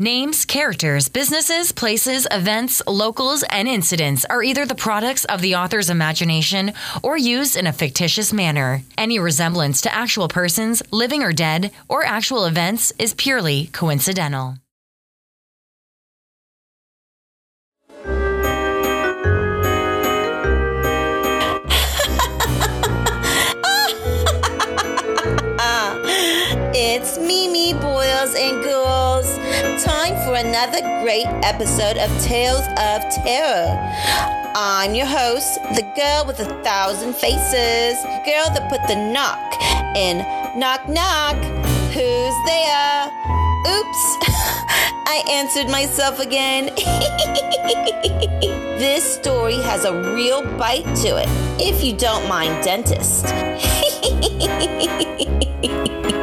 Names, characters, businesses, places, events, locals, and incidents are either the products of the author's imagination or used in a fictitious manner. Any resemblance to actual persons, living or dead, or actual events is purely coincidental. It's girls. Time for another great episode of Tales of Terror. I'm your host, the girl with a thousand faces, girl that put the knock in knock knock. Who's there? Oops, I answered myself again. this story has a real bite to it, if you don't mind, dentist.